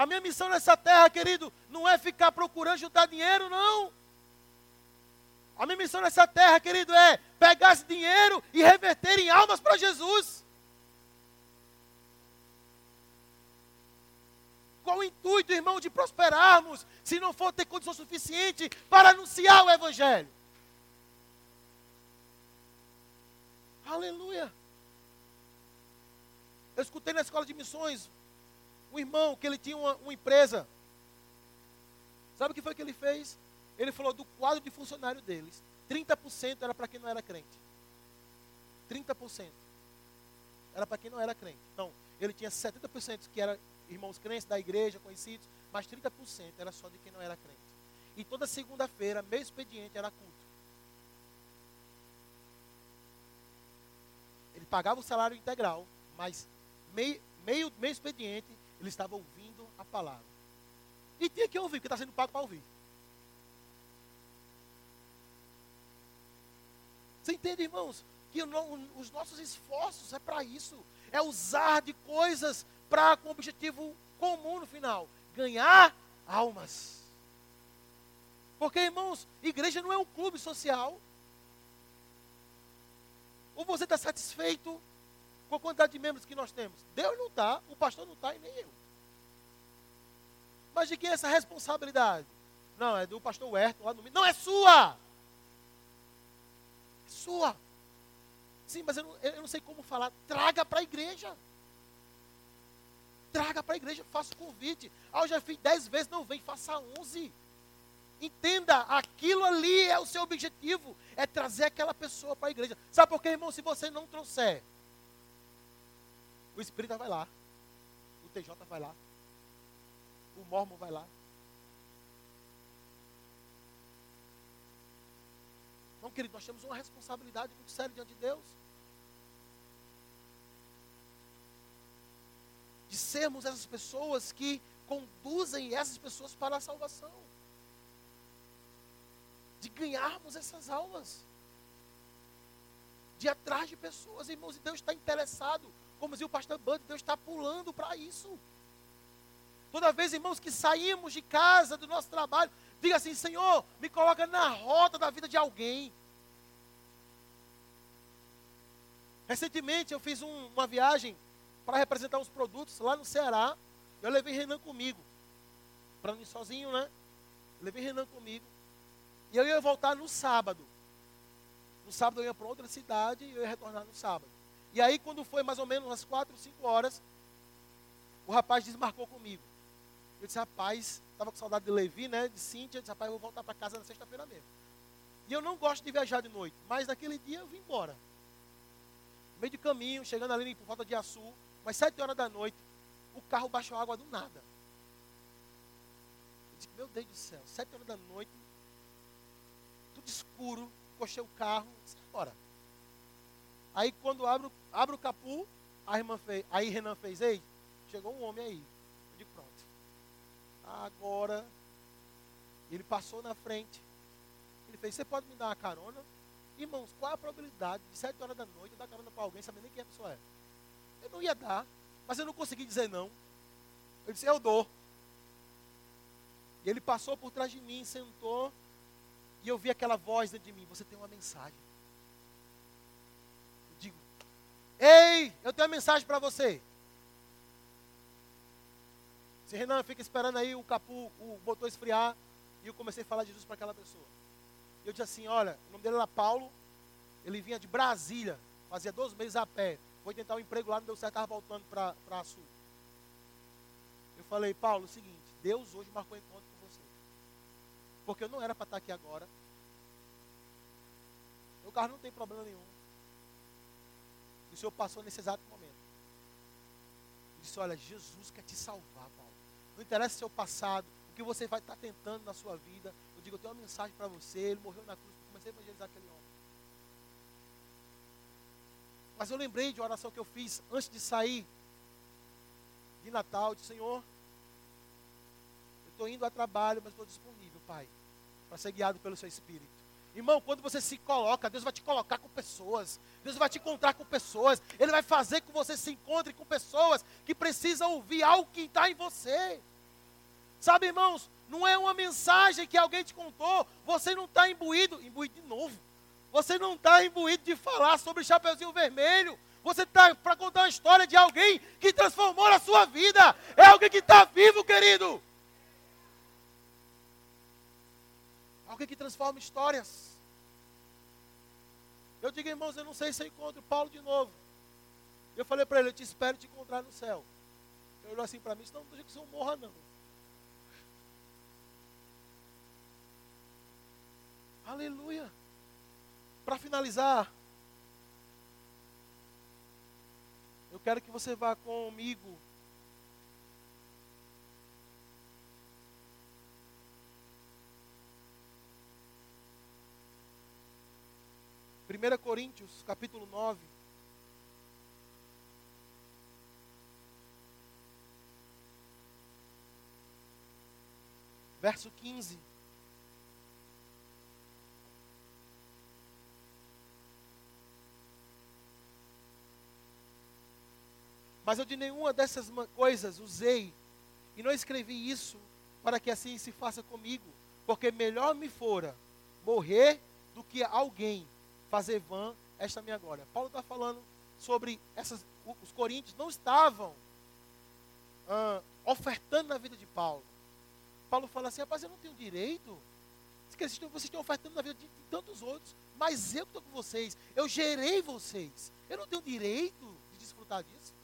Speaker 1: A minha missão nessa terra, querido, não é ficar procurando juntar dinheiro, não. A minha missão nessa terra, querido, é pegar esse dinheiro e reverter em almas para Jesus. Qual o intuito, irmão, de prosperarmos, se não for ter condição suficiente para anunciar o Evangelho? Aleluia. Eu escutei na escola de missões um irmão que ele tinha uma, uma empresa. Sabe o que foi que ele fez? Ele falou do quadro de funcionário deles, 30% era para quem não era crente. 30% era para quem não era crente. Então, ele tinha 70% que era irmãos crentes da igreja, conhecidos, mas 30% era só de quem não era crente. E toda segunda-feira, meio expediente, era culto. Ele pagava o salário integral, mas meio, meio, meio expediente, ele estava ouvindo a palavra. E tinha que ouvir, porque está sendo pago para ouvir. Você entende, irmãos? Que os nossos esforços é para isso. É usar de coisas para com objetivo comum no final: ganhar almas. Porque, irmãos, igreja não é um clube social. Ou você está satisfeito com a quantidade de membros que nós temos? Deus não está, o pastor não está e nem eu. Mas de quem é essa responsabilidade? Não, é do pastor Huerto lá no Não, é sua! É sua. Sim, mas eu não, eu não sei como falar. Traga para a igreja. Traga para a igreja, faça o convite. Ah, eu já fiz dez vezes, não vem, faça onze. Entenda, aquilo ali é o seu objetivo, é trazer aquela pessoa para a igreja. Sabe por quê, irmão? Se você não trouxer, o Espírita vai lá, o TJ vai lá, o Mormon vai lá. Não querido, nós temos uma responsabilidade muito séria diante de Deus. De sermos essas pessoas que conduzem essas pessoas para a salvação. De ganharmos essas almas. De atrás de pessoas, irmãos, e Deus está interessado. Como dizia o pastor Bud, Deus está pulando para isso. Toda vez, irmãos, que saímos de casa, do nosso trabalho, diga assim: Senhor, me coloca na rota da vida de alguém. Recentemente eu fiz um, uma viagem para representar uns produtos lá no Ceará. Eu levei Renan comigo. Para não ir sozinho, né? Eu levei Renan comigo. E eu ia voltar no sábado. No sábado eu ia para outra cidade e eu ia retornar no sábado. E aí, quando foi mais ou menos umas 4, 5 horas, o rapaz desmarcou comigo. Eu disse, rapaz, estava com saudade de Levi, né? De Cíntia. Eu disse, rapaz, eu vou voltar para casa na sexta-feira mesmo. E eu não gosto de viajar de noite, mas naquele dia eu vim embora. No meio de caminho, chegando ali por volta de Açu, mas sete horas da noite, o carro baixou água do nada. Eu disse, meu Deus do céu, sete horas da noite, tudo escuro, cochei o carro, disse, bora. Aí quando abro, abro o capu, a irmã fez, aí Renan fez, ei, chegou um homem aí. Eu digo, pronto. Agora, ele passou na frente. Ele fez, você pode me dar uma carona? Irmãos, qual a probabilidade de sete horas da noite eu dar carona para alguém, sabendo nem quem a pessoa é? Eu não ia dar, mas eu não consegui dizer não. Eu disse, eu dou. E ele passou por trás de mim, sentou, e eu vi aquela voz dentro de mim, você tem uma mensagem. Eu digo, ei, eu tenho uma mensagem para você. Se Renan fica esperando aí o capu, o motor esfriar, e eu comecei a falar de Jesus para aquela pessoa. Eu disse assim, olha, o nome dele era Paulo, ele vinha de Brasília, fazia dois meses a pé. Foi tentar um emprego lá, não deu certo, estava voltando para Sul. Eu falei, Paulo, é o seguinte, Deus hoje marcou encontro com você. Porque eu não era para estar aqui agora. Meu carro não tem problema nenhum. E o Senhor passou nesse exato momento. Eu disse, olha, Jesus quer te salvar, Paulo. Não interessa o seu passado, o que você vai estar tentando na sua vida. Eu digo, eu tenho uma mensagem para você. Ele morreu na cruz. Eu comecei a evangelizar aquele homem. Mas eu lembrei de uma oração que eu fiz antes de sair de Natal. De Senhor, eu estou indo a trabalho, mas estou disponível, Pai, para ser guiado pelo Seu Espírito. Irmão, quando você se coloca, Deus vai te colocar com pessoas. Deus vai te encontrar com pessoas. Ele vai fazer com que você se encontre com pessoas que precisam ouvir algo que está em você. Sabe, irmãos, não é uma mensagem que alguém te contou. Você não está imbuído, imbuído de novo. Você não está imbuído de falar sobre Chapeuzinho Vermelho. Você está para contar uma história de alguém que transformou a sua vida. É alguém que está vivo, querido. Que transforma histórias. Eu digo, irmãos, eu não sei se eu encontro Paulo de novo. Eu falei para ele, eu te espero te encontrar no céu. Ele olhou assim para mim, não, não deixa que você morra não. Aleluia. Para finalizar, eu quero que você vá comigo. Primeira Coríntios, capítulo 9. Verso 15. Mas eu de nenhuma dessas coisas usei, e não escrevi isso para que assim se faça comigo, porque melhor me fora morrer do que alguém fazer vã esta minha glória. Paulo está falando sobre essas. Os coríntios não estavam ah, ofertando na vida de Paulo. Paulo fala assim: rapaz, eu não tenho direito. Vocês estão, vocês estão ofertando na vida de, de tantos outros, mas eu estou com vocês, eu gerei vocês. Eu não tenho direito de desfrutar disso.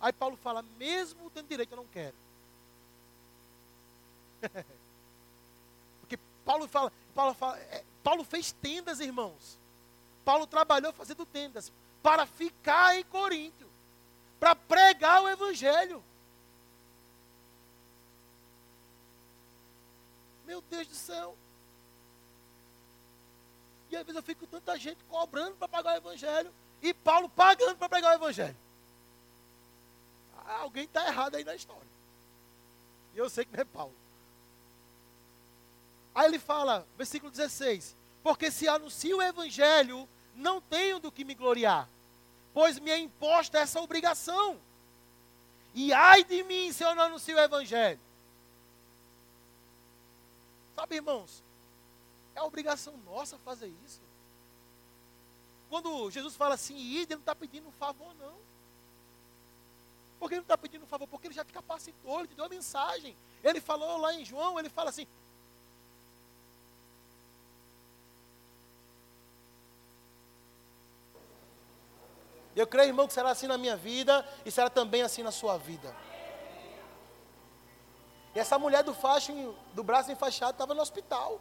Speaker 1: Aí Paulo fala, mesmo tendo direito, eu não quero. Porque Paulo fala, Paulo, fala, é, Paulo fez tendas, irmãos. Paulo trabalhou fazendo tendas para ficar em Corinto, para pregar o evangelho. Meu Deus do céu. E às vezes eu fico com tanta gente cobrando para pagar o evangelho e Paulo pagando para pregar o evangelho. Ah, alguém está errado aí na história. E eu sei que não é Paulo. Aí ele fala, versículo 16: Porque se anuncio o evangelho, não tenho do que me gloriar, pois me é imposta essa obrigação. E ai de mim se eu não anuncio o evangelho. Sabe, irmãos, é obrigação nossa fazer isso. Quando Jesus fala assim, ide, ele não está pedindo um favor, não. Por que ele não está pedindo um favor? Porque ele já te capacitou, ele te deu a mensagem. Ele falou lá em João, ele fala assim. Eu creio, irmão, que será assim na minha vida e será também assim na sua vida. E essa mulher do facho, do braço enfaixado, estava no hospital.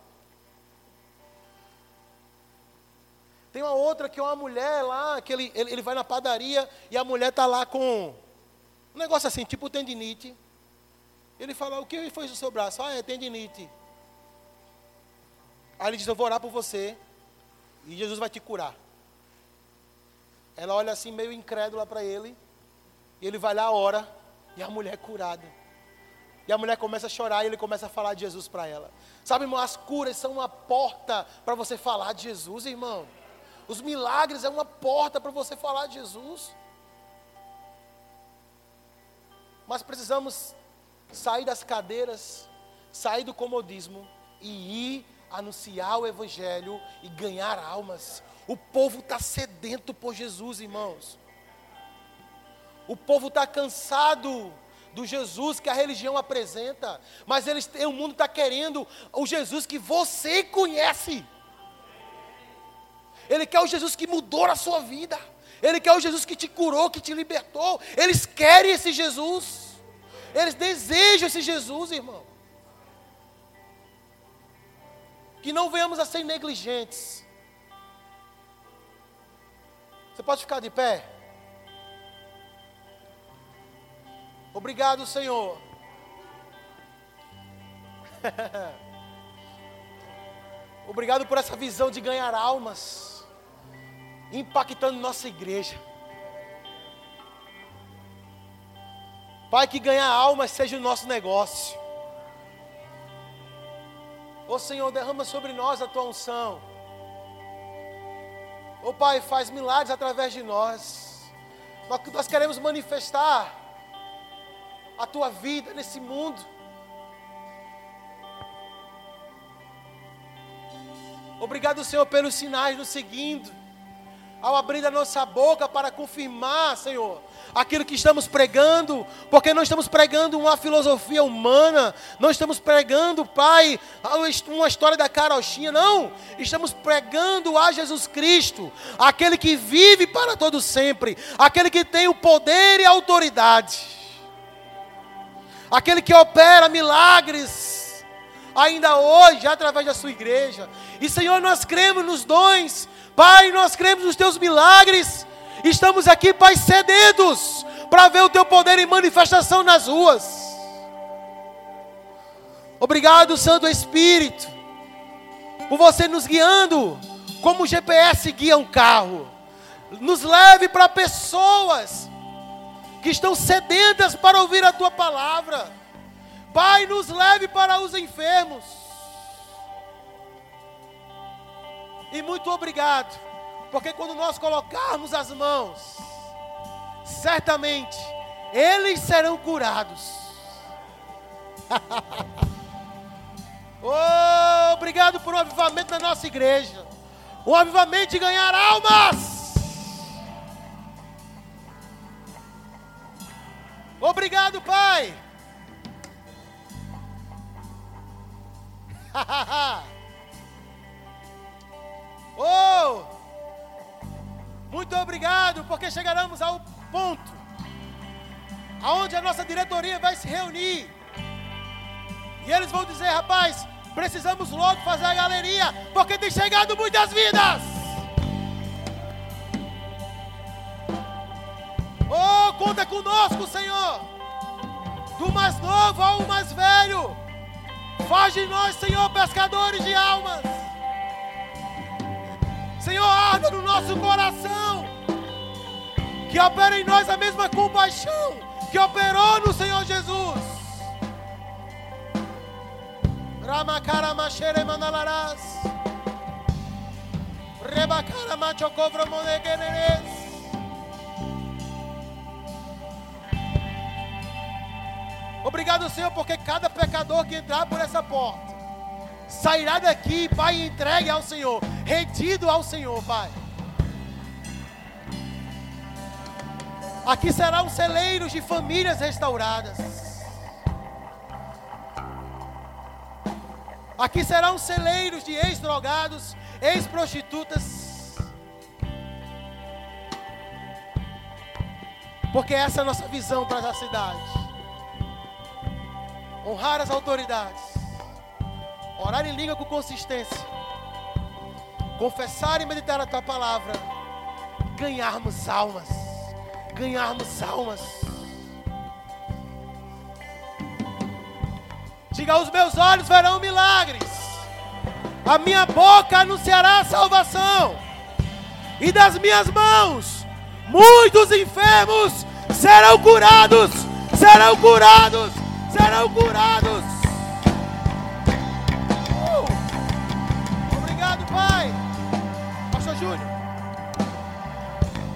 Speaker 1: Tem uma outra que é uma mulher lá, que ele, ele, ele vai na padaria e a mulher está lá com um negócio assim, tipo tendinite. Ele fala, o que foi no seu braço? Ah, é tendinite. Aí ele diz, eu vou orar por você e Jesus vai te curar. Ela olha assim, meio incrédula para ele. E ele vai lá, ora, e a mulher é curada. E a mulher começa a chorar e ele começa a falar de Jesus para ela. Sabe, irmão, as curas são uma porta para você falar de Jesus, irmão. Os milagres é uma porta para você falar de Jesus. Mas precisamos sair das cadeiras, sair do comodismo e ir anunciar o Evangelho e ganhar almas. O povo está sedento por Jesus, irmãos. O povo está cansado do Jesus que a religião apresenta, mas eles, o mundo está querendo o Jesus que você conhece. Ele quer o Jesus que mudou a sua vida. Ele quer o Jesus que te curou, que te libertou. Eles querem esse Jesus. Eles desejam esse Jesus, irmão. Que não venhamos a ser negligentes. Você pode ficar de pé? Obrigado, Senhor. Obrigado por essa visão de ganhar almas, impactando nossa igreja. Pai, que ganhar almas seja o nosso negócio. Ô Senhor, derrama sobre nós a tua unção. Ô Pai, faz milagres através de nós. Nós queremos manifestar a tua vida nesse mundo. Obrigado, Senhor, pelos sinais nos seguindo. Ao abrir a nossa boca para confirmar, Senhor, aquilo que estamos pregando, porque não estamos pregando uma filosofia humana, não estamos pregando, Pai, uma história da carochinha, não. Estamos pregando a Jesus Cristo, aquele que vive para todo sempre, aquele que tem o poder e a autoridade aquele que opera milagres, ainda hoje, através da sua igreja. E Senhor, nós cremos nos dons, Pai, nós cremos nos teus milagres. Estamos aqui, Pai, sedentos para ver o teu poder em manifestação nas ruas. Obrigado, Santo Espírito, por você nos guiando como o GPS guia um carro. Nos leve para pessoas que estão sedentas para ouvir a tua palavra. Pai, nos leve para os enfermos. E muito obrigado, porque quando nós colocarmos as mãos, certamente eles serão curados. oh, obrigado por um avivamento na nossa igreja. Um avivamento de ganhar almas. Obrigado, Pai. oh! Muito obrigado, porque chegaremos ao ponto aonde a nossa diretoria vai se reunir. E eles vão dizer, rapaz, precisamos logo fazer a galeria, porque tem chegado muitas vidas. Oh, conta conosco, Senhor. Do mais novo ao mais velho. Faz de nós, Senhor, pescadores de almas. Senhor, arda no nosso coração. Que opera em nós a mesma compaixão que operou no Senhor Jesus. Obrigado, Senhor, porque cada pecador que entrar por essa porta sairá daqui, Pai, entregue ao Senhor, retido ao Senhor, Pai. Aqui será um celeiro de famílias restauradas. Aqui serão celeiros de ex-drogados, ex-prostitutas. Porque essa é a nossa visão para a cidade honrar as autoridades, orar em língua com consistência, confessar e meditar a tua palavra, ganharmos almas, ganharmos almas. Diga: os meus olhos verão milagres, a minha boca anunciará a salvação, e das minhas mãos muitos enfermos serão curados, serão curados. Serão curados.